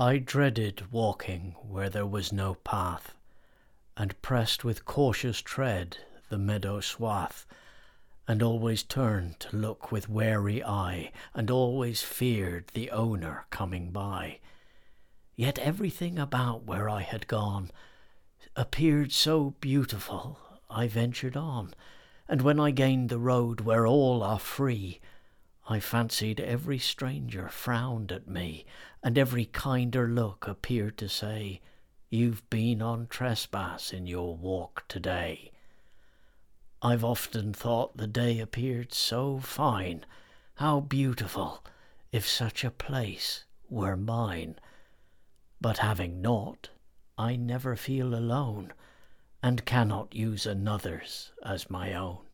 I dreaded walking where there was no path, And pressed with cautious tread the meadow swath, And always turned to look with wary eye, And always feared the owner coming by. Yet everything about where I had gone Appeared so beautiful, I ventured on, And when I gained the road where all are free, I fancied every stranger frowned at me, And every kinder look appeared to say, You've been on trespass in your walk to day. I've often thought the day appeared so fine, How beautiful, if such a place were mine! But having naught, I never feel alone, And cannot use another's as my own.